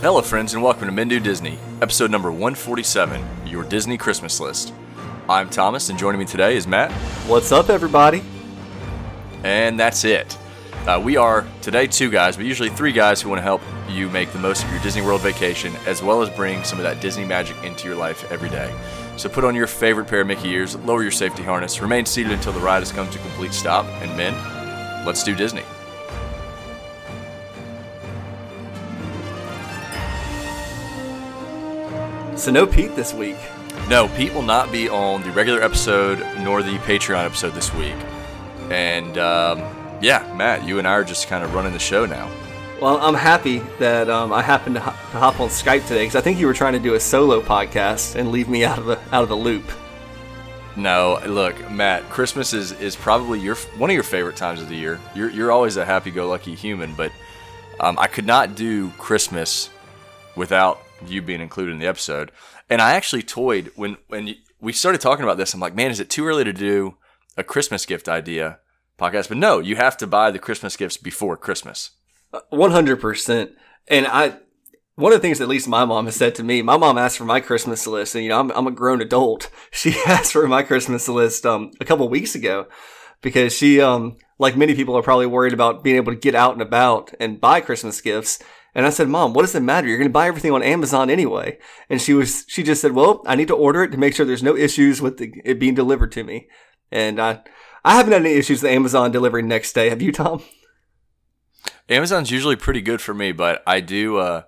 Hello, friends, and welcome to Men Do Disney, episode number 147, your Disney Christmas list. I'm Thomas, and joining me today is Matt, What's up, everybody? and that's it. Uh, we are today two guys, but usually three guys who want to help you make the most of your Disney World vacation, as well as bring some of that Disney magic into your life every day. So put on your favorite pair of Mickey ears, lower your safety harness, remain seated until the ride has come to complete stop, and men, let's do Disney. So, no Pete this week. No, Pete will not be on the regular episode nor the Patreon episode this week. And um, yeah, Matt, you and I are just kind of running the show now. Well, I'm happy that um, I happened to, ho- to hop on Skype today because I think you were trying to do a solo podcast and leave me out of the out of the loop. No, look, Matt, Christmas is, is probably your one of your favorite times of the year. You're, you're always a happy-go-lucky human, but um, I could not do Christmas without you being included in the episode. And I actually toyed when when we started talking about this. I'm like, man, is it too early to do a Christmas gift idea podcast? But no, you have to buy the Christmas gifts before Christmas. One hundred percent. And I, one of the things at least my mom has said to me, my mom asked for my Christmas list, and you know I'm I'm a grown adult. She asked for my Christmas list um a couple weeks ago because she um like many people are probably worried about being able to get out and about and buy Christmas gifts. And I said, Mom, what does it matter? You're going to buy everything on Amazon anyway. And she was, she just said, well, I need to order it to make sure there's no issues with the, it being delivered to me. And I, I haven't had any issues with Amazon delivering next day. Have you, Tom? Amazon's usually pretty good for me, but I do, uh,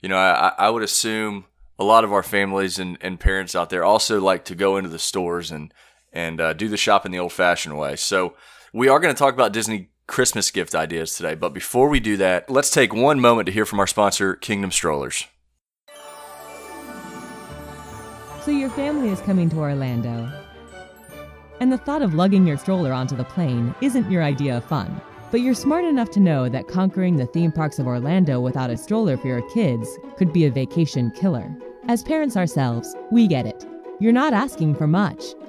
you know, I, I would assume a lot of our families and, and parents out there also like to go into the stores and and uh, do the shopping the old-fashioned way. So we are going to talk about Disney Christmas gift ideas today, but before we do that, let's take one moment to hear from our sponsor, Kingdom Strollers. So your family is coming to Orlando. And the thought of lugging your stroller onto the plane isn't your idea of fun. But you're smart enough to know that conquering the theme parks of Orlando without a stroller for your kids could be a vacation killer. As parents ourselves, we get it. You're not asking for much.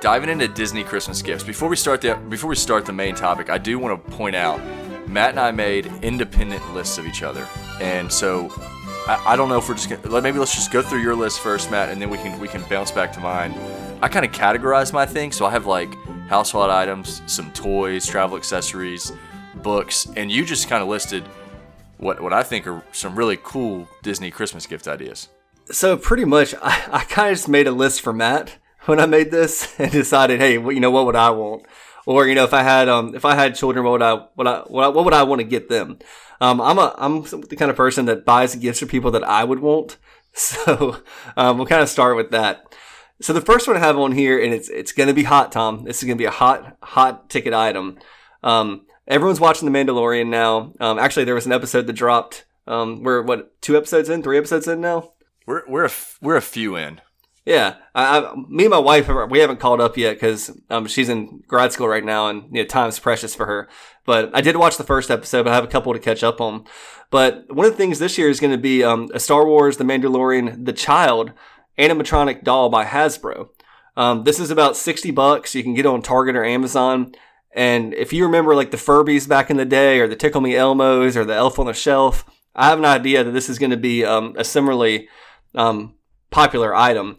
diving into Disney Christmas gifts. Before we start the before we start the main topic, I do want to point out Matt and I made independent lists of each other, and so I, I don't know if we're just gonna maybe let's just go through your list first, Matt, and then we can we can bounce back to mine. I kind of categorize my things, so I have like household items, some toys, travel accessories, books, and you just kind of listed what what I think are some really cool Disney Christmas gift ideas. So pretty much, I, I kind of just made a list for Matt when I made this and decided, hey, well, you know, what would I want? Or you know, if I had um, if I had children, what would I what I what, I, what would I want to get them? Um, I'm a I'm the kind of person that buys gifts for people that I would want. So um, we'll kind of start with that. So the first one I have on here, and it's it's gonna be hot, Tom. This is gonna be a hot hot ticket item. Um, everyone's watching The Mandalorian now. Um, actually, there was an episode that dropped. Um, we're what two episodes in, three episodes in now. We're we're a, f- we're a few in. Yeah, I, I, me and my wife, we haven't called up yet because um, she's in grad school right now, and you know, time's precious for her. But I did watch the first episode, but I have a couple to catch up on. But one of the things this year is going to be um, a Star Wars: The Mandalorian, The Child animatronic doll by Hasbro. Um, this is about sixty bucks. You can get it on Target or Amazon. And if you remember, like the Furbies back in the day, or the Tickle Me Elmos, or the Elf on the Shelf, I have an idea that this is going to be um, a similarly um, popular item.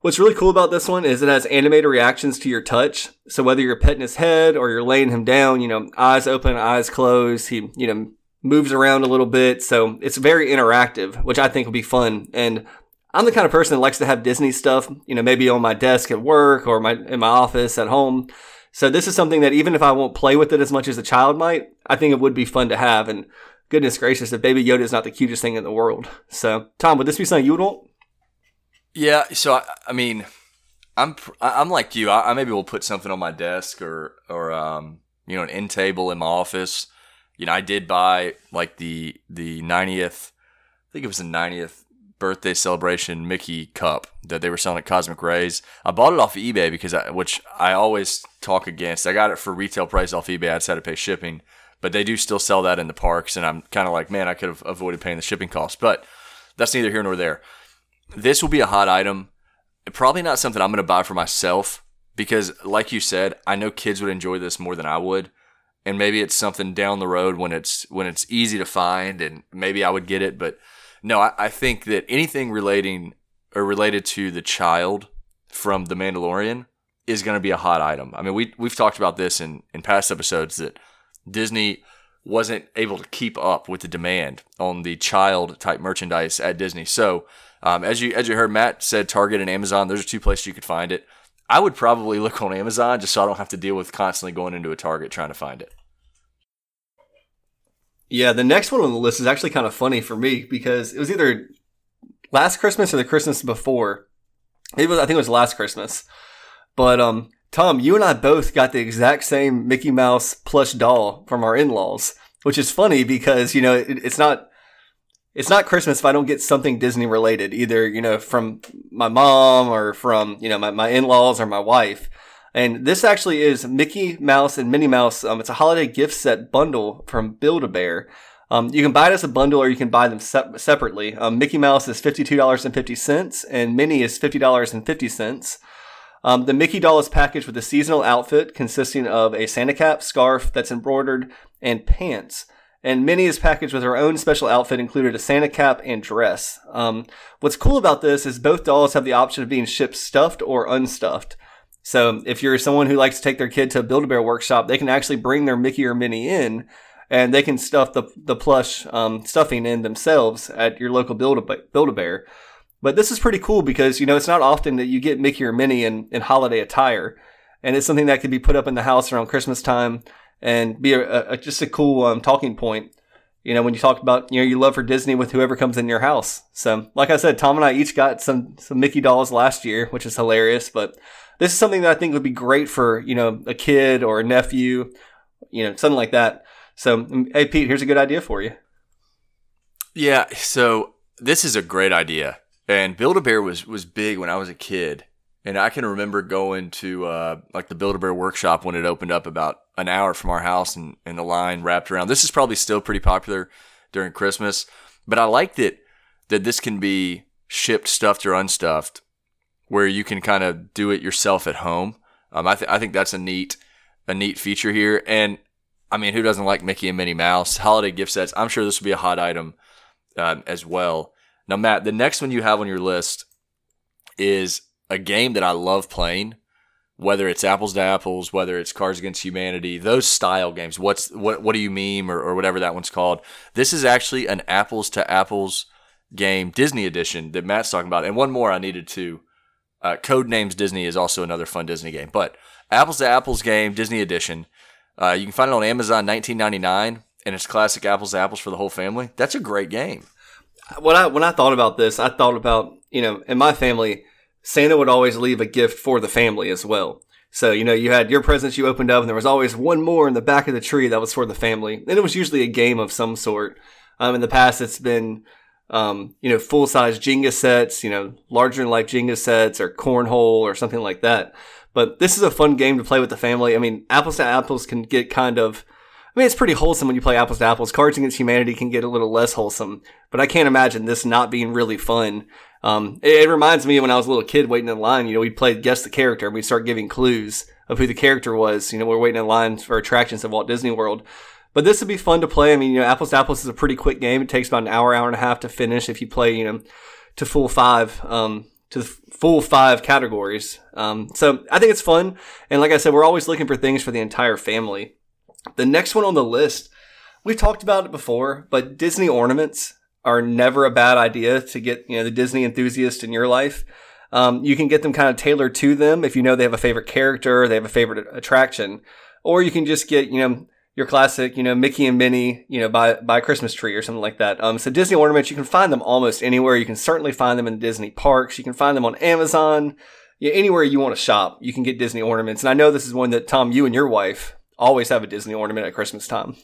What's really cool about this one is it has animated reactions to your touch. So whether you're petting his head or you're laying him down, you know, eyes open, eyes closed, he, you know, moves around a little bit. So it's very interactive, which I think will be fun. And I'm the kind of person that likes to have Disney stuff, you know, maybe on my desk at work or my in my office at home. So this is something that even if I won't play with it as much as a child might, I think it would be fun to have. And goodness gracious, if Baby Yoda is not the cutest thing in the world. So Tom, would this be something you would want? Yeah. So I, I mean, I'm I'm like you. I, I, maybe will put something on my desk or or um you know an end table in my office. You know, I did buy like the the 90th. I think it was the 90th birthday celebration Mickey cup that they were selling at Cosmic Rays. I bought it off of eBay because I, which I always talk against. I got it for retail price off eBay. I just had to pay shipping, but they do still sell that in the parks, and I'm kind of like, man, I could have avoided paying the shipping cost. But that's neither here nor there. This will be a hot item. Probably not something I'm going to buy for myself because, like you said, I know kids would enjoy this more than I would and maybe it's something down the road when it's when it's easy to find and maybe I would get it but no, I, I think that anything relating or related to the child from The Mandalorian is going to be a hot item. I mean, we we've talked about this in in past episodes that Disney wasn't able to keep up with the demand on the child type merchandise at Disney. So, um, as you as you heard, Matt said Target and Amazon. Those are two places you could find it. I would probably look on Amazon just so I don't have to deal with constantly going into a Target trying to find it. Yeah, the next one on the list is actually kind of funny for me because it was either last Christmas or the Christmas before. It was, I think it was last Christmas. But um, Tom, you and I both got the exact same Mickey Mouse plush doll from our in-laws, which is funny because you know it, it's not it's not Christmas if I don't get something Disney related, either you know from my mom or from you know my, my in-laws or my wife. And this actually is Mickey Mouse and Minnie Mouse. Um, it's a holiday gift set bundle from Build a Bear. Um, you can buy it as a bundle or you can buy them se- separately. Um, Mickey Mouse is $52.50 and Minnie is $50.50. Um, the Mickey doll is packaged with a seasonal outfit consisting of a Santa cap, scarf that's embroidered, and pants. And Minnie is packaged with her own special outfit, included a Santa cap and dress. Um, what's cool about this is both dolls have the option of being shipped stuffed or unstuffed. So if you're someone who likes to take their kid to a Build-A-Bear workshop, they can actually bring their Mickey or Minnie in and they can stuff the, the plush um, stuffing in themselves at your local Build-A-Bear. But this is pretty cool because, you know, it's not often that you get Mickey or Minnie in, in holiday attire. And it's something that could be put up in the house around Christmas time and be a, a just a cool um, talking point. You know, when you talk about, you know, you love for Disney with whoever comes in your house. So, like I said, Tom and I each got some, some Mickey dolls last year, which is hilarious. But this is something that I think would be great for, you know, a kid or a nephew, you know, something like that. So, mm, hey, Pete, here's a good idea for you. Yeah. So this is a great idea. And Build a Bear was, was big when I was a kid. And I can remember going to uh, like the Build a Bear workshop when it opened up about an hour from our house and, and the line wrapped around. This is probably still pretty popular during Christmas, but I like that that this can be shipped stuffed or unstuffed where you can kind of do it yourself at home. Um, I, th- I think that's a neat a neat feature here. And I mean, who doesn't like Mickey and Minnie Mouse holiday gift sets? I'm sure this will be a hot item um, as well. Now, Matt, the next one you have on your list is a game that I love playing. Whether it's apples to apples, whether it's Cards Against Humanity, those style games. What's what? What do you meme or, or whatever that one's called? This is actually an apples to apples game, Disney edition that Matt's talking about, and one more I needed to uh, Codenames Disney is also another fun Disney game, but Apples to Apples game Disney Edition. Uh, you can find it on Amazon, 1999, and it's classic Apples to Apples for the whole family. That's a great game. When I when I thought about this, I thought about you know in my family, Santa would always leave a gift for the family as well. So you know you had your presents you opened up, and there was always one more in the back of the tree that was for the family, and it was usually a game of some sort. Um, in the past, it's been um, you know, full size Jenga sets, you know, larger than life Jenga sets or cornhole or something like that. But this is a fun game to play with the family. I mean, apples to apples can get kind of, I mean, it's pretty wholesome when you play apples to apples. Cards Against Humanity can get a little less wholesome, but I can't imagine this not being really fun. Um, it, it, reminds me when I was a little kid waiting in line, you know, we'd play guess the character and we'd start giving clues of who the character was. You know, we're waiting in line for attractions at Walt Disney World. But this would be fun to play. I mean, you know, Apples to Apples is a pretty quick game. It takes about an hour, hour and a half to finish if you play, you know, to full five, um, to the full five categories. Um, so I think it's fun. And like I said, we're always looking for things for the entire family. The next one on the list, we've talked about it before, but Disney ornaments are never a bad idea to get you know the Disney enthusiast in your life. Um, you can get them kind of tailored to them if you know they have a favorite character, they have a favorite attraction, or you can just get you know your classic, you know, Mickey and Minnie, you know, by by Christmas tree or something like that. Um, so Disney ornaments, you can find them almost anywhere. You can certainly find them in Disney parks. You can find them on Amazon. Yeah, anywhere you want to shop, you can get Disney ornaments. And I know this is one that Tom, you and your wife always have a Disney ornament at Christmas time.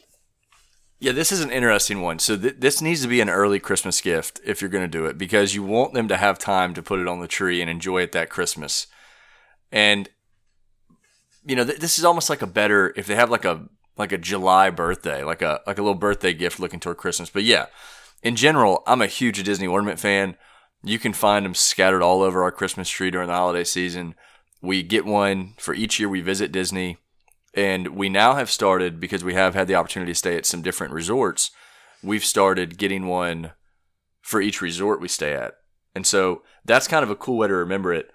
Yeah, this is an interesting one. So th- this needs to be an early Christmas gift if you're going to do it because you want them to have time to put it on the tree and enjoy it that Christmas. And you know, th- this is almost like a better if they have like a like a July birthday, like a like a little birthday gift looking toward Christmas. But yeah, in general, I'm a huge Disney ornament fan. You can find them scattered all over our Christmas tree during the holiday season. We get one for each year we visit Disney. And we now have started, because we have had the opportunity to stay at some different resorts, we've started getting one for each resort we stay at. And so that's kind of a cool way to remember it.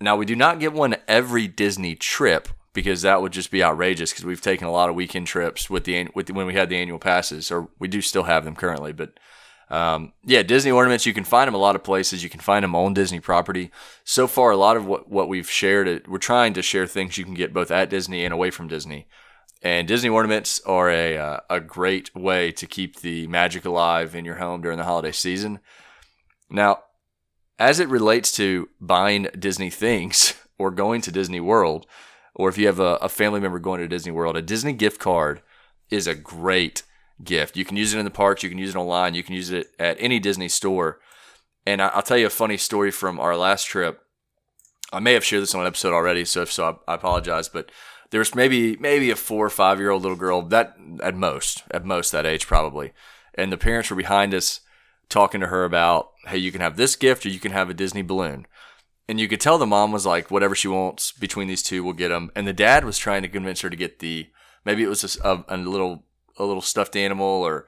Now, we do not get one every Disney trip because that would just be outrageous because we've taken a lot of weekend trips with the, with the, when we had the annual passes, or we do still have them currently. But um, yeah, Disney ornaments, you can find them a lot of places. You can find them on Disney property. So far, a lot of what, what we've shared, we're trying to share things you can get both at Disney and away from Disney. And Disney ornaments are a, uh, a great way to keep the magic alive in your home during the holiday season. Now, as it relates to buying Disney things or going to Disney World, or if you have a, a family member going to Disney World, a Disney gift card is a great gift. You can use it in the parks, you can use it online, you can use it at any Disney store. And I'll tell you a funny story from our last trip. I may have shared this on an episode already, so if so, I apologize. But there was maybe maybe a four or five year old little girl that at most at most that age probably, and the parents were behind us talking to her about, hey, you can have this gift or you can have a Disney balloon. And you could tell the mom was like, whatever she wants between these two, we'll get them. And the dad was trying to convince her to get the maybe it was a, a little a little stuffed animal or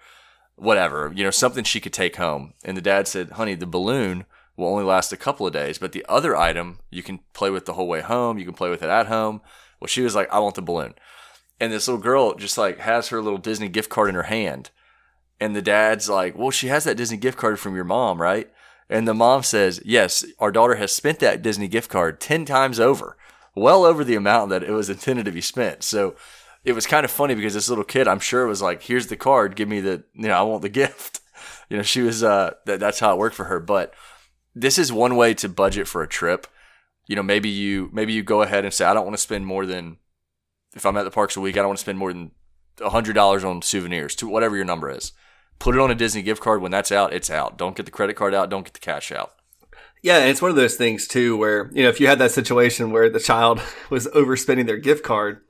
whatever, you know, something she could take home. And the dad said, honey, the balloon will only last a couple of days, but the other item you can play with the whole way home. You can play with it at home. Well, she was like, I want the balloon. And this little girl just like has her little Disney gift card in her hand. And the dad's like, well, she has that Disney gift card from your mom, right? And the mom says, yes, our daughter has spent that Disney gift card 10 times over, well over the amount that it was intended to be spent. So it was kind of funny because this little kid, I'm sure, was like, "Here's the card. Give me the, you know, I want the gift." You know, she was. Uh, that, that's how it worked for her. But this is one way to budget for a trip. You know, maybe you maybe you go ahead and say, "I don't want to spend more than if I'm at the parks a week. I don't want to spend more than hundred dollars on souvenirs to whatever your number is." Put it on a Disney gift card. When that's out, it's out. Don't get the credit card out. Don't get the cash out. Yeah, and it's one of those things too where, you know, if you had that situation where the child was overspending their gift card,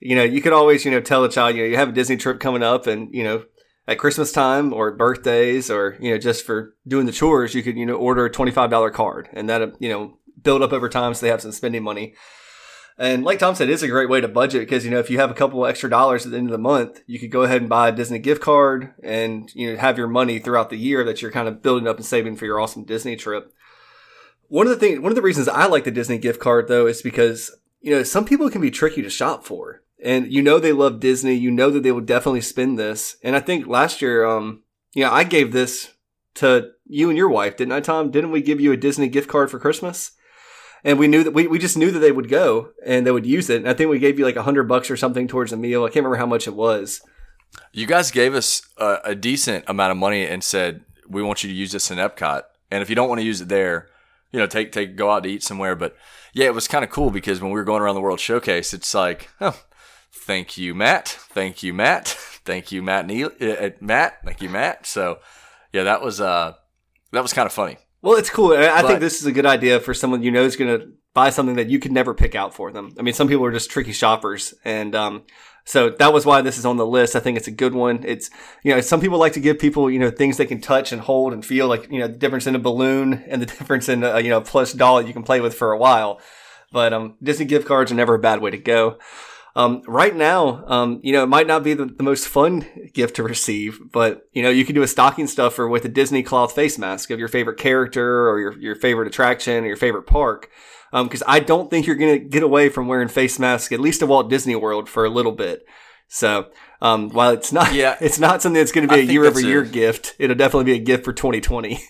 you know, you could always, you know, tell a child, you know, you have a Disney trip coming up and, you know, at Christmas time or birthdays or, you know, just for doing the chores, you could, you know, order a $25 card and that, you know, build up over time so they have some spending money. And like Tom said, it's a great way to budget because, you know, if you have a couple extra dollars at the end of the month, you could go ahead and buy a Disney gift card and, you know, have your money throughout the year that you're kind of building up and saving for your awesome Disney trip. One of the things, one of the reasons I like the Disney gift card though is because, you know, some people can be tricky to shop for and you know they love Disney. You know that they will definitely spend this. And I think last year, um, you know, I gave this to you and your wife, didn't I, Tom? Didn't we give you a Disney gift card for Christmas? And we knew that we, we just knew that they would go and they would use it. And I think we gave you like a hundred bucks or something towards a meal. I can't remember how much it was. You guys gave us a, a decent amount of money and said we want you to use this in Epcot. And if you don't want to use it there, you know, take take go out to eat somewhere. But yeah, it was kind of cool because when we were going around the World Showcase, it's like, oh, Thank you, Matt. Thank you, Matt. Thank you, Matt. Neil, uh, uh, Matt. Thank you, Matt. So, yeah, that was uh, that was kind of funny. Well, it's cool. I, but, think this is a good idea for someone you know is going to buy something that you could never pick out for them. I mean, some people are just tricky shoppers, and um, so that was why this is on the list. I think it's a good one. It's you know, some people like to give people you know things they can touch and hold and feel, like you know, the difference in a balloon and the difference in a, you know, plush doll you can play with for a while. But um, Disney gift cards are never a bad way to go. Um, right now, um, you know, it might not be the, the, most fun gift to receive, but you know, you can do a stocking stuffer with a Disney cloth face mask of your favorite character or your, your favorite attraction or your favorite park. Um, cause I don't think you're going to get away from wearing face masks, at least at Walt Disney World for a little bit. So um, while it's not, Yeah. it's not something that's going to be a year over year gift. It'll definitely be a gift for 2020.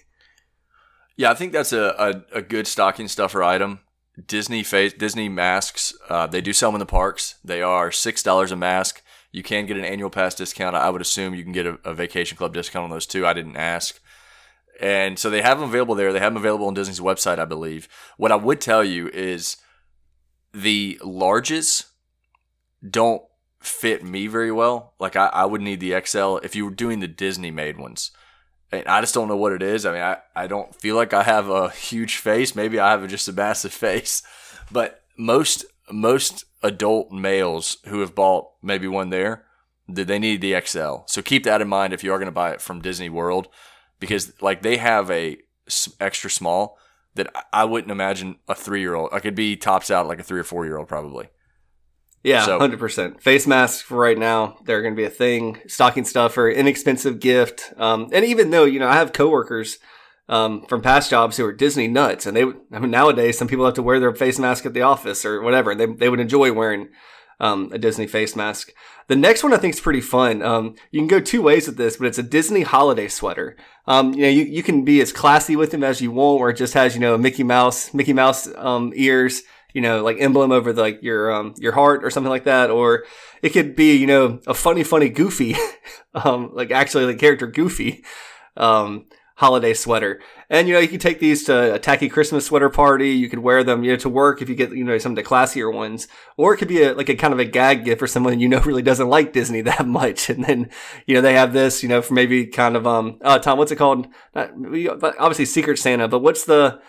Yeah, I think that's a, a, a good stocking stuffer item. Disney face Disney masks. Uh, they do sell them in the parks. They are six dollars a mask. You can get an annual pass discount. I would assume you can get a, a vacation club discount on those too. I didn't ask. And so they have them available there. They have them available on Disney's website, I believe. What I would tell you is the larges don't fit me very well. Like I, I would need the XL if you were doing the Disney made ones. And I just don't know what it is. I mean, I, I don't feel like I have a huge face. Maybe I have just a massive face. But most most adult males who have bought maybe one there, th- they need the XL. So keep that in mind if you are going to buy it from Disney World, because like they have a extra small that I wouldn't imagine a three year old. I could be tops out like a three or four year old probably. Yeah, So- hundred percent. Face masks for right now, they're going to be a thing. Stocking stuffer, inexpensive gift. Um, and even though you know, I have coworkers um, from past jobs who are Disney nuts, and they I mean, nowadays some people have to wear their face mask at the office or whatever. and They they would enjoy wearing um, a Disney face mask. The next one I think is pretty fun. Um, you can go two ways with this, but it's a Disney holiday sweater. Um, you know, you, you can be as classy with them as you want, where it just has you know Mickey Mouse Mickey Mouse um, ears you know, like emblem over the, like your um your heart or something like that, or it could be you know a funny, funny Goofy, um like actually the character Goofy, um holiday sweater, and you know you can take these to a tacky Christmas sweater party. You could wear them you know to work if you get you know some of the classier ones, or it could be a, like a kind of a gag gift for someone you know really doesn't like Disney that much, and then you know they have this you know for maybe kind of um uh Tom what's it called? Not, obviously Secret Santa, but what's the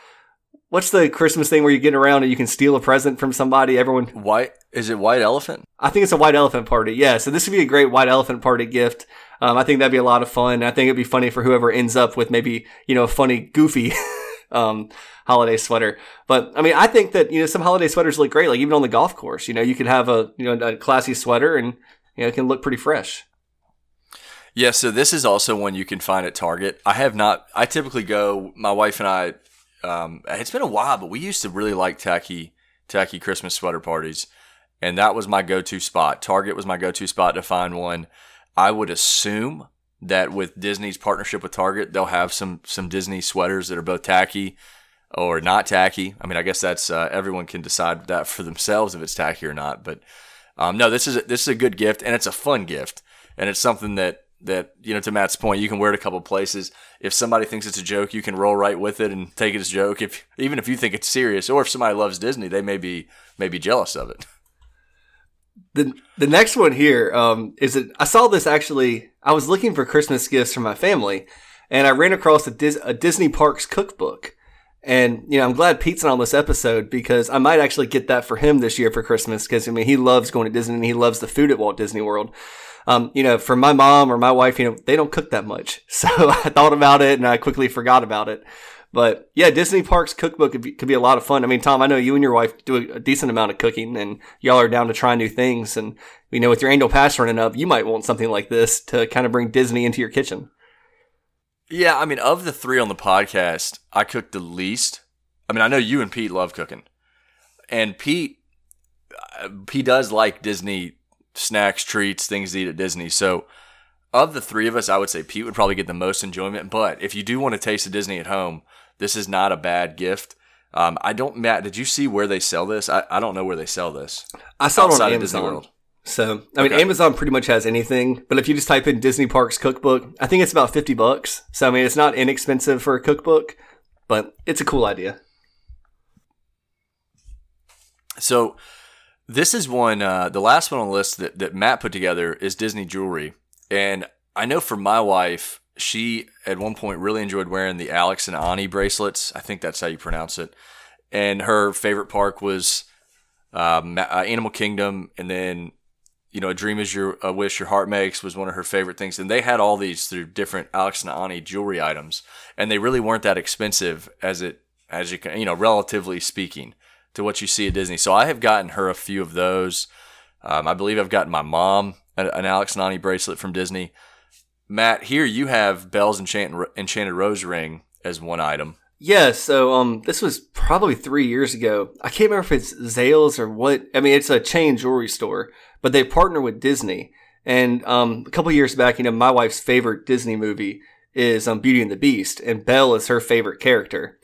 What's the Christmas thing where you get around and you can steal a present from somebody? Everyone, White is it white elephant? I think it's a white elephant party. Yeah, so this would be a great white elephant party gift. Um, I think that'd be a lot of fun. I think it'd be funny for whoever ends up with maybe you know a funny, goofy um, holiday sweater. But I mean, I think that you know some holiday sweaters look great. Like even on the golf course, you know, you could have a you know a classy sweater and you know it can look pretty fresh. Yeah, so this is also one you can find at Target. I have not. I typically go. My wife and I. Um, it's been a while, but we used to really like tacky, tacky Christmas sweater parties, and that was my go-to spot. Target was my go-to spot to find one. I would assume that with Disney's partnership with Target, they'll have some some Disney sweaters that are both tacky or not tacky. I mean, I guess that's uh, everyone can decide that for themselves if it's tacky or not. But um, no, this is a, this is a good gift, and it's a fun gift, and it's something that that you know to Matt's point, you can wear it a couple places. If somebody thinks it's a joke, you can roll right with it and take it as a joke. If even if you think it's serious, or if somebody loves Disney, they may be may be jealous of it. The the next one here um, is that I saw this actually. I was looking for Christmas gifts for my family, and I ran across a, Dis- a Disney Parks cookbook. And you know, I'm glad Pete's on this episode because I might actually get that for him this year for Christmas because I mean he loves going to Disney and he loves the food at Walt Disney World. Um, you know, for my mom or my wife, you know, they don't cook that much, so I thought about it and I quickly forgot about it. But yeah, Disney Parks cookbook could be, could be a lot of fun. I mean, Tom, I know you and your wife do a, a decent amount of cooking, and y'all are down to try new things. And you know, with your annual pass running up, you might want something like this to kind of bring Disney into your kitchen. Yeah, I mean, of the three on the podcast, I cook the least. I mean, I know you and Pete love cooking, and Pete, uh, he does like Disney snacks, treats, things to eat at Disney. So, of the three of us, I would say Pete would probably get the most enjoyment. But if you do want to taste of Disney at home, this is not a bad gift. Um, I don't, Matt. Did you see where they sell this? I, I don't know where they sell this. I saw it on Amazon. World. So I mean, Okay. Amazon pretty much has anything. But if you just type in Disney Parks cookbook, I think it's about fifty bucks. So I mean, it's not inexpensive for a cookbook, but it's a cool idea. So this is one. Uh, the last one on the list that, that Matt put together is Disney jewelry, and I know for my wife, she at one point really enjoyed wearing the Alex and Ani bracelets. I think that's how you pronounce it. And her favorite park was um, uh, Animal Kingdom, and then you know, a dream is your a wish your heart makes was one of her favorite things. And they had all these through different Alex and Ani jewelry items, and they really weren't that expensive as it as you can, you know, relatively speaking to what you see at Disney. So I have gotten her a few of those. Um, I believe I've gotten my mom an, Alex and Ani bracelet from Disney. Matt, here you have Belle's Enchanted, Enchanted Rose ring as one item. Yeah, so um, this was probably three years ago. I can't remember if it's Zales or what. I mean, it's a chain jewelry store, but they partner with Disney. And um, a couple years back, you know, my wife's favorite Disney movie is um, Beauty and the Beast, and Belle is her favorite character.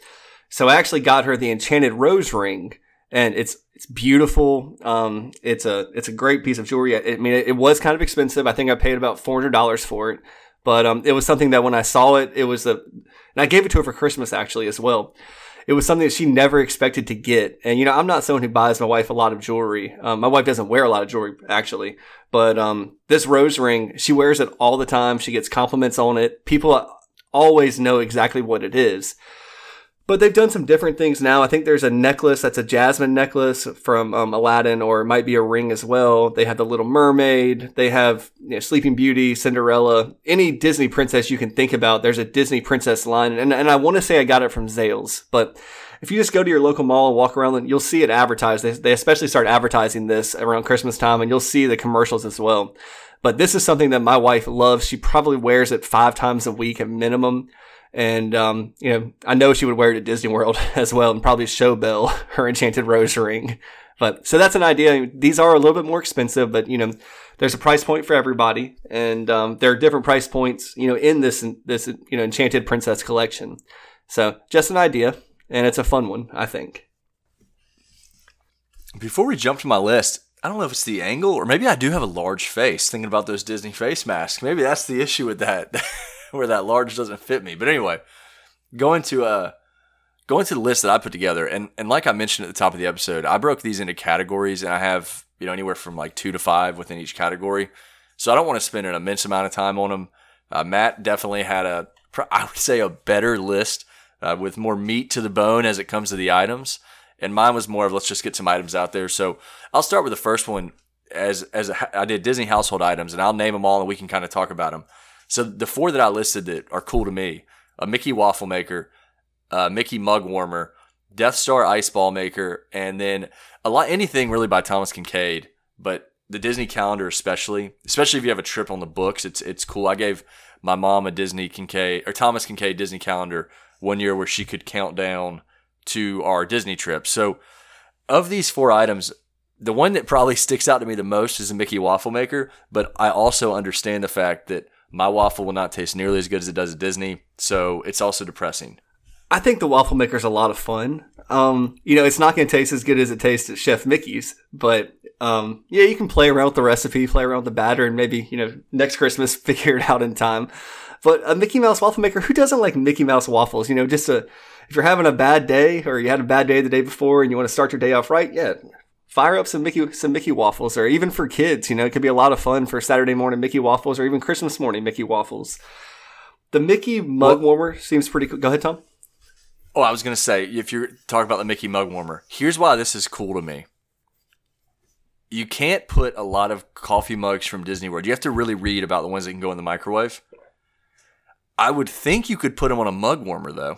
So I actually got her the Enchanted Rose ring, and it's it's beautiful. Um, it's a it's a great piece of jewelry. I, mean, it, it, was kind of expensive. I think I paid about four hundred dollars for it, but um, it was something that when I saw it, it was a, and I gave it to her for Christmas actually as well it was something that she never expected to get. And, you know, I'm not someone who buys my wife a lot of jewelry. Um, my wife doesn't wear a lot of jewelry, actually. But um, this rose ring, she wears it all the time. She gets compliments on it. People always know exactly what it is. But they've done some different things now. I think there's a necklace that's a jasmine necklace from um, Aladdin, or it might be a ring as well. They have the Little Mermaid. They have you know, Sleeping Beauty, Cinderella, any Disney princess you can think about. There's a Disney princess line, and and I want to say I got it from Zales, but if you just go to your local mall and walk around, you'll see it advertised. They, they especially start advertising this around Christmas time, and you'll see the commercials as well. But this is something that my wife loves. She probably wears it five times a week at minimum. And, um, you know, I know she would wear it at Disney World as well and probably show Belle her enchanted rose ring. But so that's an idea. These are a little bit more expensive, but you know, there's a price point for everybody, and um, there are different price points, you know, in this this you know Enchanted Princess collection. So just an idea, and it's a fun one, I think. Before we jump to my list, I don't know if it's the angle or maybe I do have a large face. Thinking about those Disney face masks, maybe that's the issue with that. where that large doesn't fit me. But anyway, going to uh going to the list that I put together, and and like I mentioned at the top of the episode, I broke these into categories, and I have you know anywhere from like two to five within each category. So I don't want to spend an immense amount of time on them. Uh, Matt definitely had a I would say a better list uh, with more meat to the bone as it comes to the items, and mine was more of let's just get some items out there. So I'll start with the first one as as a, I did Disney household items, and I'll name them all, and we can kind of talk about them. So the four that I listed that are cool to me: a Mickey waffle maker, a Mickey mug warmer, Death Star ice ball maker, and then a lot anything really by Thomas Kinkade. But the Disney calendar, especially, especially if you have a trip on the books, it's it's cool. I gave my mom a Disney Kinkade or Thomas Kinkade Disney calendar one year where she could count down to our Disney trip. So of these four items, the one that probably sticks out to me the most is a Mickey waffle maker, but I also understand the fact that my waffle will not taste nearly as good as it does at Disney, so it's also depressing. I think the waffle maker is a lot of fun. Um, you know, it's not going to taste as good as it tastes at Chef Mickey's, but um, yeah, you can play around with the recipe, play around with the batter, and maybe you know next Christmas figure it out in time. But a Mickey Mouse waffle maker, who doesn't like Mickey Mouse waffles? You know, just a if you're having a bad day or you had a bad day the day before and you want to start your day off right, yeah, fire up some Mickey some Mickey waffles, or even for kids. You know, it could be a lot of fun for Saturday morning Mickey waffles, or even Christmas morning Mickey waffles. The Mickey mug well, warmer seems pretty cool. Go ahead, Tom. Oh, I was gonna say if you're talking about the Mickey mug warmer, here's why this is cool to me. You can't put a lot of coffee mugs from Disney World. You have to really read about the ones that can go in the microwave. I would think you could put them on a mug warmer though.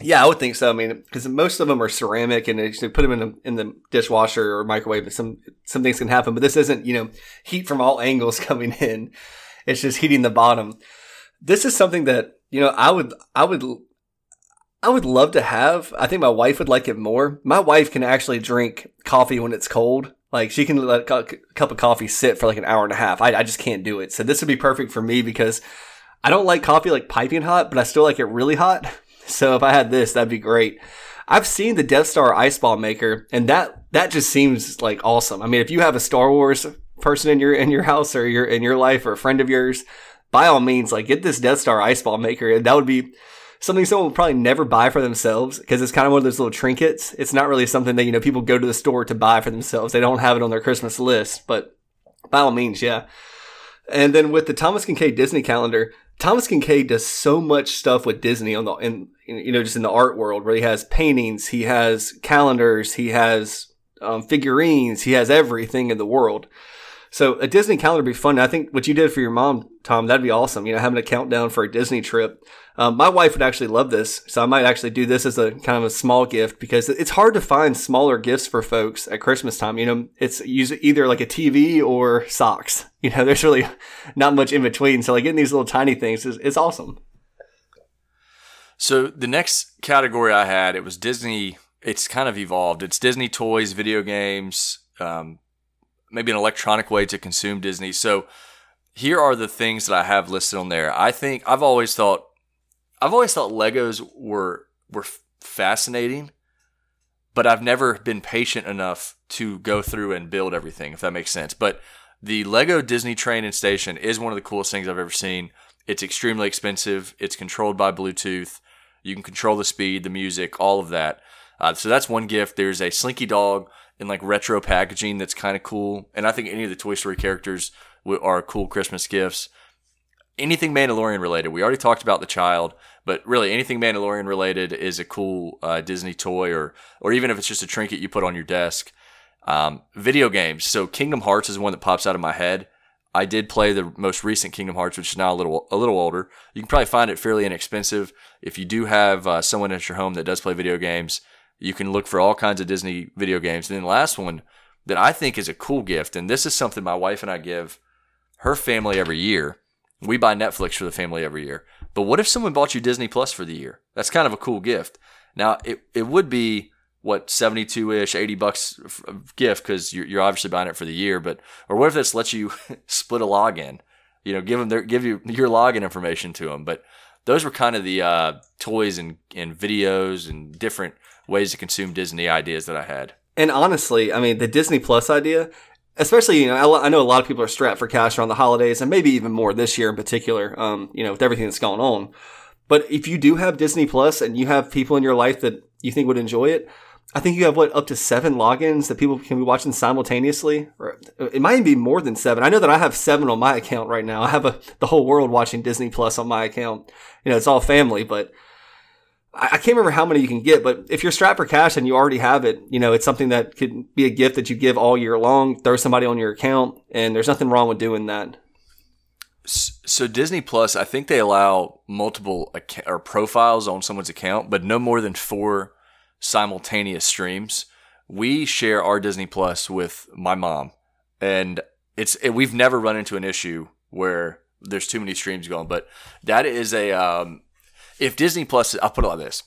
Yeah, I would think so. I mean, because most of them are ceramic, and they put them in the, in the dishwasher or microwave. Some some things can happen, but this isn't you know heat from all angles coming in. It's just heating the bottom. This is something that you know I would I would I would love to have. I think my wife would like it more. My wife can actually drink coffee when it's cold. Like she can let a cup of coffee sit for like an hour and a half. I, I just can't do it. So this would be perfect for me because I don't like coffee like piping hot, but I still like it really hot. So if I had this, that'd be great. I've seen the Death Star ice ball maker, and that that just seems like awesome. I mean, if you have a Star Wars person in your in your house or your in your life or a friend of yours, by all means, like get this Death Star ice ball maker. And that would be something someone would probably never buy for themselves because it's kind of one of those little trinkets. It's not really something that you know people go to the store to buy for themselves. They don't have it on their Christmas list, but by all means, yeah. And then with the Thomas Kinkade Disney calendar, Thomas Kinkade does so much stuff with Disney on the in you know just in the art world where he has paintings, he has calendars, he has um, figurines, he has everything in the world. So a Disney calendar would be fun. I think what you did for your mom, Tom, that'd be awesome. You know, having a countdown for a Disney trip. Um, my wife would actually love this, so I might actually do this as a kind of a small gift because it's hard to find smaller gifts for folks at Christmas time. You know, it's either like a TV or socks. You know, there's really not much in between. So like getting these little tiny things is, is awesome. So the next category I had, it was Disney. It's kind of evolved. It's Disney toys, video games, um, maybe an electronic way to consume Disney. So here are the things that I have listed on there. I think I've always thought, I've always thought Legos were were fascinating, but I've never been patient enough to go through and build everything. If that makes sense, but the Lego Disney Train and Station is one of the coolest things I've ever seen. It's extremely expensive. It's controlled by Bluetooth. You can control the speed, the music, all of that. Uh, so that's one gift. There's a Slinky Dog in like retro packaging that's kind of cool. And I think any of the Toy Story characters are cool Christmas gifts. Anything Mandalorian related. We already talked about the child, but really anything Mandalorian related is a cool uh, Disney toy, or or even if it's just a trinket you put on your desk. Um, video games. So Kingdom Hearts is one that pops out of my head. I did play the most recent Kingdom Hearts, which is now a little a little older. You can probably find it fairly inexpensive. If you do have uh, someone at your home that does play video games, you can look for all kinds of Disney video games. And then the last one that I think is a cool gift, and this is something my wife and I give her family every year. We buy Netflix for the family every year. But what if someone bought you Disney Plus for the year? That's kind of a cool gift. Now, it, it would be what 72 ish 80 bucks gift because you're, you're obviously buying it for the year but or what if this lets you split a login you know give them their give you your login information to them but those were kind of the uh, toys and, and videos and different ways to consume disney ideas that i had and honestly i mean the disney plus idea especially you know I, know a lot of people are strapped for cash around the holidays and maybe even more this year in particular um, you know with everything that's going on but if you do have disney plus and you have people in your life that you think would enjoy it I think you have what up to seven logins that people can be watching simultaneously, or it might even be more than seven. I know that I have seven on my account right now. I have a, the whole world watching Disney Plus on my account. You know, it's all family, but I, can't remember how many you can get. But if you're strapped for cash and you already have it, you know, it's something that could be a gift that you give all year long. Throw somebody on your account, and there's nothing wrong with doing that. So Disney Plus, I think they allow multiple or profiles on someone's account, but no more than four simultaneous streams. We share our Disney Plus with my mom, and it's it, we've never run into an issue where there's too many streams going. But that is a um, if Disney Plus, I'll put it like this: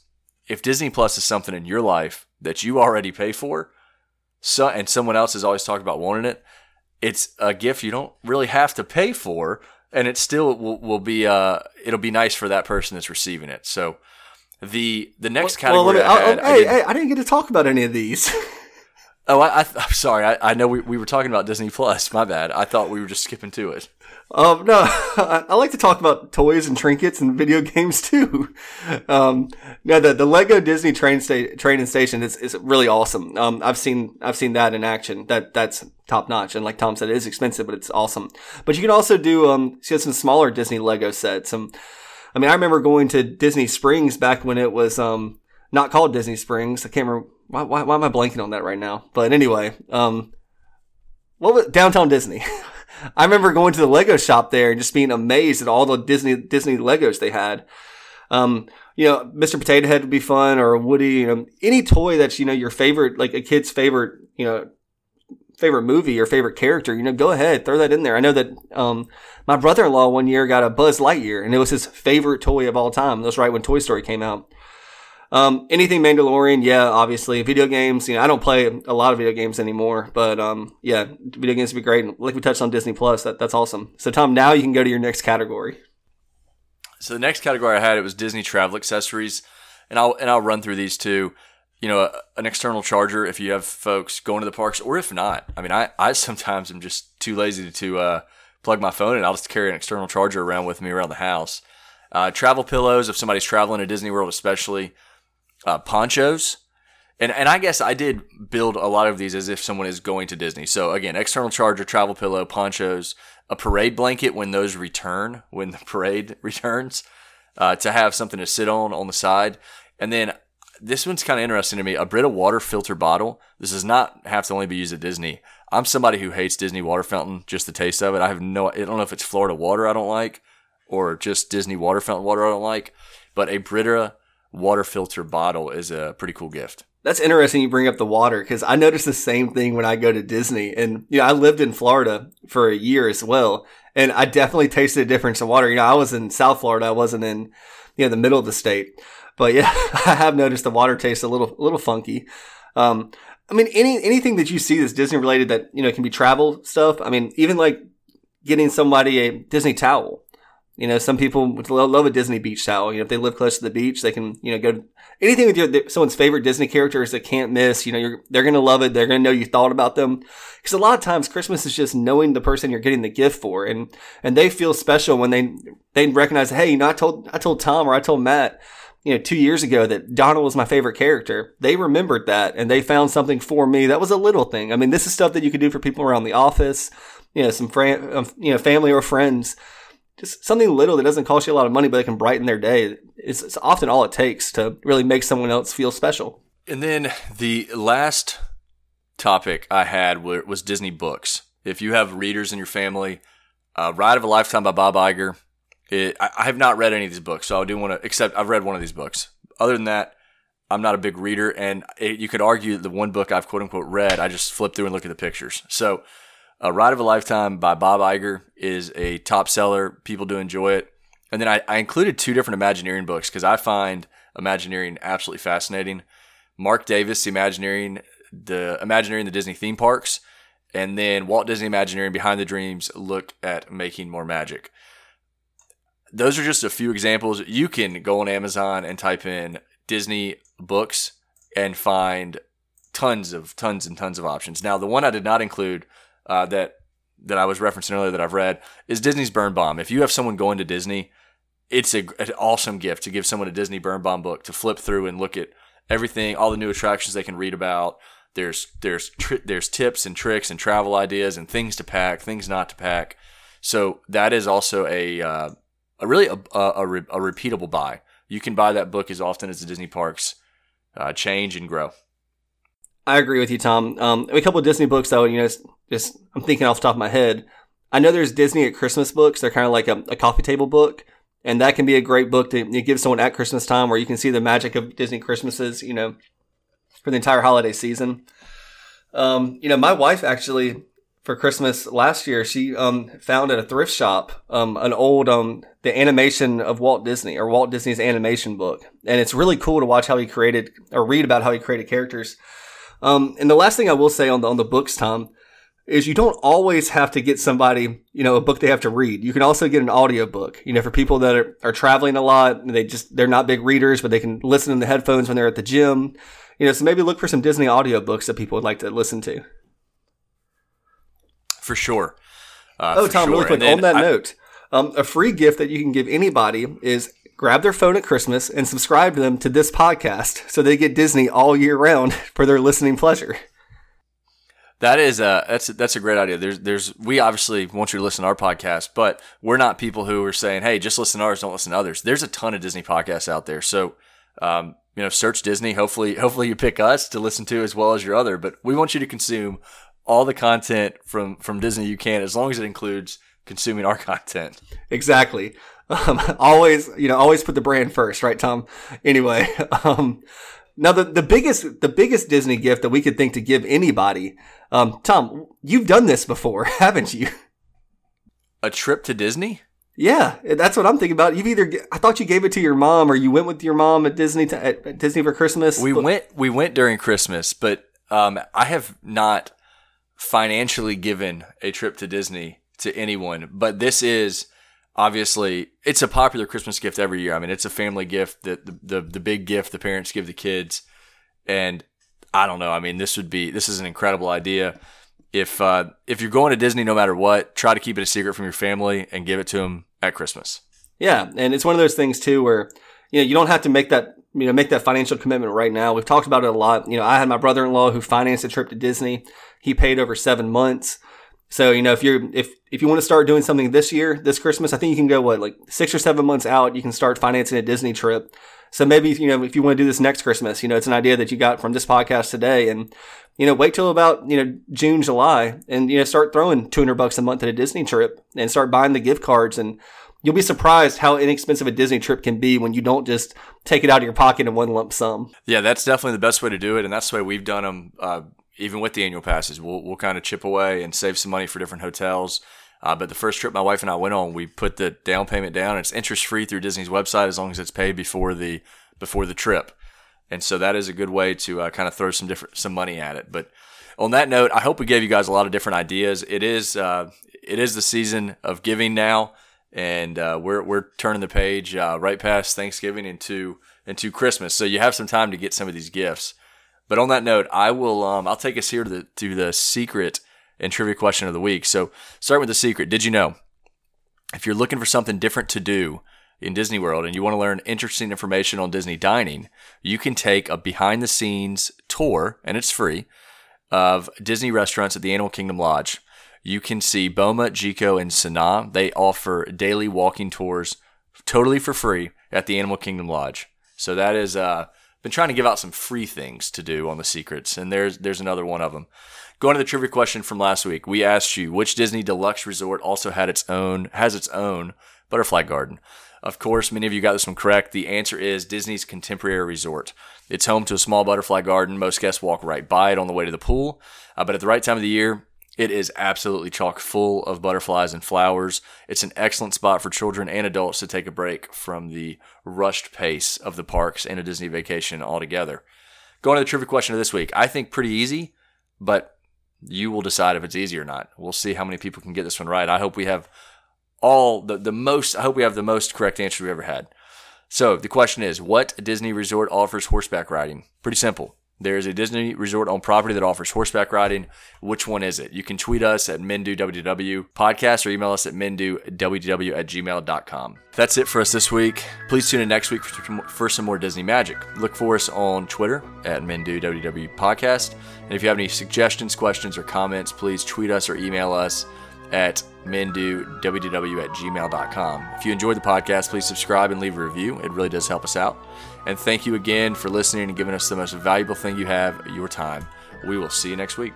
if Disney Plus is something in your life that you already pay for, so and someone else has always talked about wanting it, it's a gift you don't really have to pay for, and it still will, will be uh, it'll be nice for that person that's receiving it. So the the next category well, me, I had, oh, I, hey, hey, I didn't get to talk about any of these. oh, I, am sorry. I, I know we, we were talking about Disney Plus. My bad. I thought we were just skipping to it. Um, no, I, like to talk about toys and trinkets and video games too. Um, no, the, the Lego Disney train sta- train and station is, is really awesome. Um, I've seen, I've seen that in action. That, that's top notch. And like Tom said, it is expensive, but it's awesome. But you can also do, um, see some smaller Disney Lego sets, some, I mean, I remember going to Disney Springs back when it was um, not called Disney Springs. I can't remember why, why, why am I blanking on that right now? But anyway, um, what was downtown Disney? I remember going to the Lego shop there and just being amazed at all the Disney Disney Legos they had. Um, you know, Mr. Potato Head would be fun, or Woody. You know, any toy that's you know your favorite, like a kid's favorite, you know, favorite movie or favorite character, you know, go ahead, throw that in there. I know that um, my brother in law one year got a Buzz Lightyear, and it was his favorite toy of all time. That was right when Toy Story came out. Um, anything Mandalorian, yeah, obviously. Video games, you know, I don't play a lot of video games anymore, but um, yeah, video games would be great. Like we touched on Disney Plus, that, that's awesome. So, Tom, now you can go to your next category. So the next category I had it was Disney travel accessories, and I'll and I'll run through these two you know, a, an external charger if you have folks going to the parks, or if not. I mean, I, I sometimes am just too lazy to uh, plug my phone and I'll just carry an external charger around with me around the house. Uh, travel pillows if somebody's traveling to Disney World, especially uh, ponchos. And, and I guess I did build a lot of these as if someone is going to Disney. So again, external charger, travel pillow, ponchos, a parade blanket when those return, when the parade returns, uh, to have something to sit on on the side. And then this one's kind of interesting to me. A Brita water filter bottle. This does not have to only be used at Disney. I'm somebody who hates Disney water fountain, just the taste of it. I have no, I don't know if it's Florida water I don't like or just Disney water fountain water I don't like, but a Brita water filter bottle is a pretty cool gift. That's interesting you bring up the water because I noticed the same thing when I go to Disney. And, you know, I lived in Florida for a year as well. And I definitely tasted a difference in water. You know, I was in South Florida. I wasn't in, you know, the middle of the state. But yeah, I have noticed the water tastes a little a little funky. Um, I mean, any anything that you see that's Disney related that you know can be travel stuff. I mean, even like getting somebody a Disney towel. You know, some people love a Disney beach towel. You know, if they live close to the beach, they can you know go to anything with your someone's favorite Disney characters that can't miss. You know, they're gonna love it. They're gonna know you thought about them because a lot of times Christmas is just knowing the person you're getting the gift for, and and they feel special when they they recognize, hey, you know, I told I told Tom or I told Matt you know, two years ago that Donald was my favorite character. They remembered that and they found something for me. That was a little thing. I mean, this is stuff that you could do for people around the office, you know, some friend, um, you know, family or friends. Just something little that doesn't cost you a lot of money, but it can brighten their day. It's, it's often all it takes to really make someone else feel special. And then the last topic I had was Disney books. If you have readers in your family, uh, Ride of a Lifetime by Bob Iger it, I, I have not read any of these books, so I do want to. Except I've read one of these books. Other than that, I'm not a big reader, and it, you could argue the one book I've quote unquote read, I just flip through and look at the pictures. So, A Ride of a Lifetime by Bob Iger is a top seller. People do enjoy it. And then I, I included two different Imagineering books because I find Imagineering absolutely fascinating. Marc Davis, Imagineering, the Imagineering the Disney theme parks, and then Walt Disney Imagineering Behind the Dreams look at making more magic those are just a few examples. You can go on Amazon and type in Disney books and find tons of tons and tons of options. Now, the one I did not include uh, that that I was referencing earlier that I've read is Disney's Birnbaum. If you have someone going to Disney, it's a, an awesome gift to give someone a Disney Birnbaum book to flip through and look at everything, all the new attractions they can read about. There's there's tri- there's tips and tricks and travel ideas and things to pack, things not to pack. So that is also a uh, a really a, a, a, repeatable buy. You can buy that book as often as the Disney parks uh, change and grow. I agree with you, Tom. Um, a couple of Disney books, though, you know, just I'm thinking off the top of my head. I know there's Disney at Christmas books. They're kind of like a, a coffee table book, and that can be a great book to give someone at Christmas time, where you can see the magic of Disney Christmases, you know, for the entire holiday season. Um, you know, my wife actually for Christmas last year, she um, found at a thrift shop um, an old um, the animation of Walt Disney or Walt Disney's animation book, and it's really cool to watch how he created or read about how he created characters. Um, and the last thing I will say on the on the books, Tom, is you don't always have to get somebody you know a book they have to read. You can also get an audio book. You know, for people that are, are traveling a lot, they just they're not big readers, but they can listen in the headphones when they're at the gym. You know, so maybe look for some Disney audio books that people would like to listen to for sure. Uh, oh, Tom, sure. really quick on that I, note, um, a free gift that you can give anybody is grab their phone at Christmas and subscribe to them to this podcast so they get Disney all year round for their listening pleasure. That is a that's that's a great idea. There's there's we obviously want you to listen to our podcast, but we're not people who are saying, "Hey, just listen to ours, don't listen to others." There's a ton of Disney podcasts out there, so um, you know, search Disney. Hopefully, hopefully you pick us to listen to as well as your other. But we want you to consume all the content from from Disney you can, as long as it includes consuming our content. Exactly. Um, always, you know, always put the brand first, right, Tom? Anyway, um, now the, the biggest the biggest Disney gift that we could think to give anybody, um, Tom, you've done this before, haven't you? A trip to Disney? Yeah, that's what I'm thinking about. You've either I thought you gave it to your mom, or you went with your mom at Disney to, at Disney for Christmas. We went we went during Christmas, but um, I have not financially given a trip to Disney to anyone, but this is obviously it's a popular Christmas gift every year. I mean, it's a family gift that the, the, the big gift the parents give the kids. And I don't know. I mean, this would be this is an incredible idea. If uh, if you're going to Disney, no matter what, try to keep it a secret from your family and give it to them at Christmas. Yeah, and it's one of those things too where you know you don't have to make that you know make that financial commitment right now. We've talked about it a lot. You know, I had my brother-in-law who financed a trip to Disney. He paid over seven months. So you know, if you're if if you want to start doing something this year, this Christmas, I think you can go what like six or seven months out. You can start financing a Disney trip. So maybe you know if you want to do this next Christmas, you know, it's an idea that you got from this podcast today, and you know, wait till about you know June, July, and you know start throwing two hundred bucks a month at a Disney trip, and start buying the gift cards and You'll be surprised how inexpensive a Disney trip can be when you don't just take it out of your pocket in one lump sum. Yeah, that's definitely the best way to do it, and that's the way we've done them. Uh, even with the annual passes, we'll we'll kind of chip away and save some money for different hotels. Uh, but the first trip my wife and I went on, we put the down payment down. It's interest free through Disney's website as long as it's paid before the before the trip. And so that is a good way to uh, kind of throw some different some money at it. But on that note, I hope we gave you guys a lot of different ideas. It is uh, it is the season of giving now, and uh, we're we're turning the page uh, right past Thanksgiving into into Christmas. So you have some time to get some of these gifts. But on that note, I will um, I'll take us here to the to the secret and trivia question of the week. So start with the secret. Did you know if you're looking for something different to do in Disney World and you want to learn interesting information on Disney dining, you can take a behind the scenes tour, and it's free, of Disney restaurants at the Animal Kingdom Lodge. You can see Boma, Jiko, and Sanaa. They offer daily walking tours totally for free at the Animal Kingdom Lodge. So that is uh been trying to give out some free things to do on the secrets, and there's there's another one of them. Going to the trivia question from last week, we asked you which Disney deluxe resort also had its own has its own butterfly garden. Of course, many of you got this one correct. The answer is Disney's Contemporary Resort. It's home to a small butterfly garden. Most guests walk right by it on the way to the pool. Uh, but at the right time of the year, it is absolutely chock full of butterflies and flowers. It's an excellent spot for children and adults to take a break from the rushed pace of the parks and a Disney vacation altogether. Going to the trivia question of this week, I think pretty easy, but you will decide if it's easy or not. We'll see how many people can get this one right. I hope we have all the, the most, I hope we have the most correct answer we've ever had. So the question is, what Disney resort offers horseback riding? Pretty simple. There is a Disney resort on property that offers horseback riding. Which one is it? You can tweet us at MenduWW podcast or email us at MenduWW at gmail.com. That's it for us this week. Please tune in next week for, some more Disney magic. Look for us on Twitter at MenduWW podcast. And if you have any suggestions, questions, or comments, please tweet us or email us at mendowww at gmail.com. If you enjoyed the podcast, please subscribe and leave a review. It really does help us out. And thank you again for listening and giving us the most valuable thing you have, your time. We will see you next week.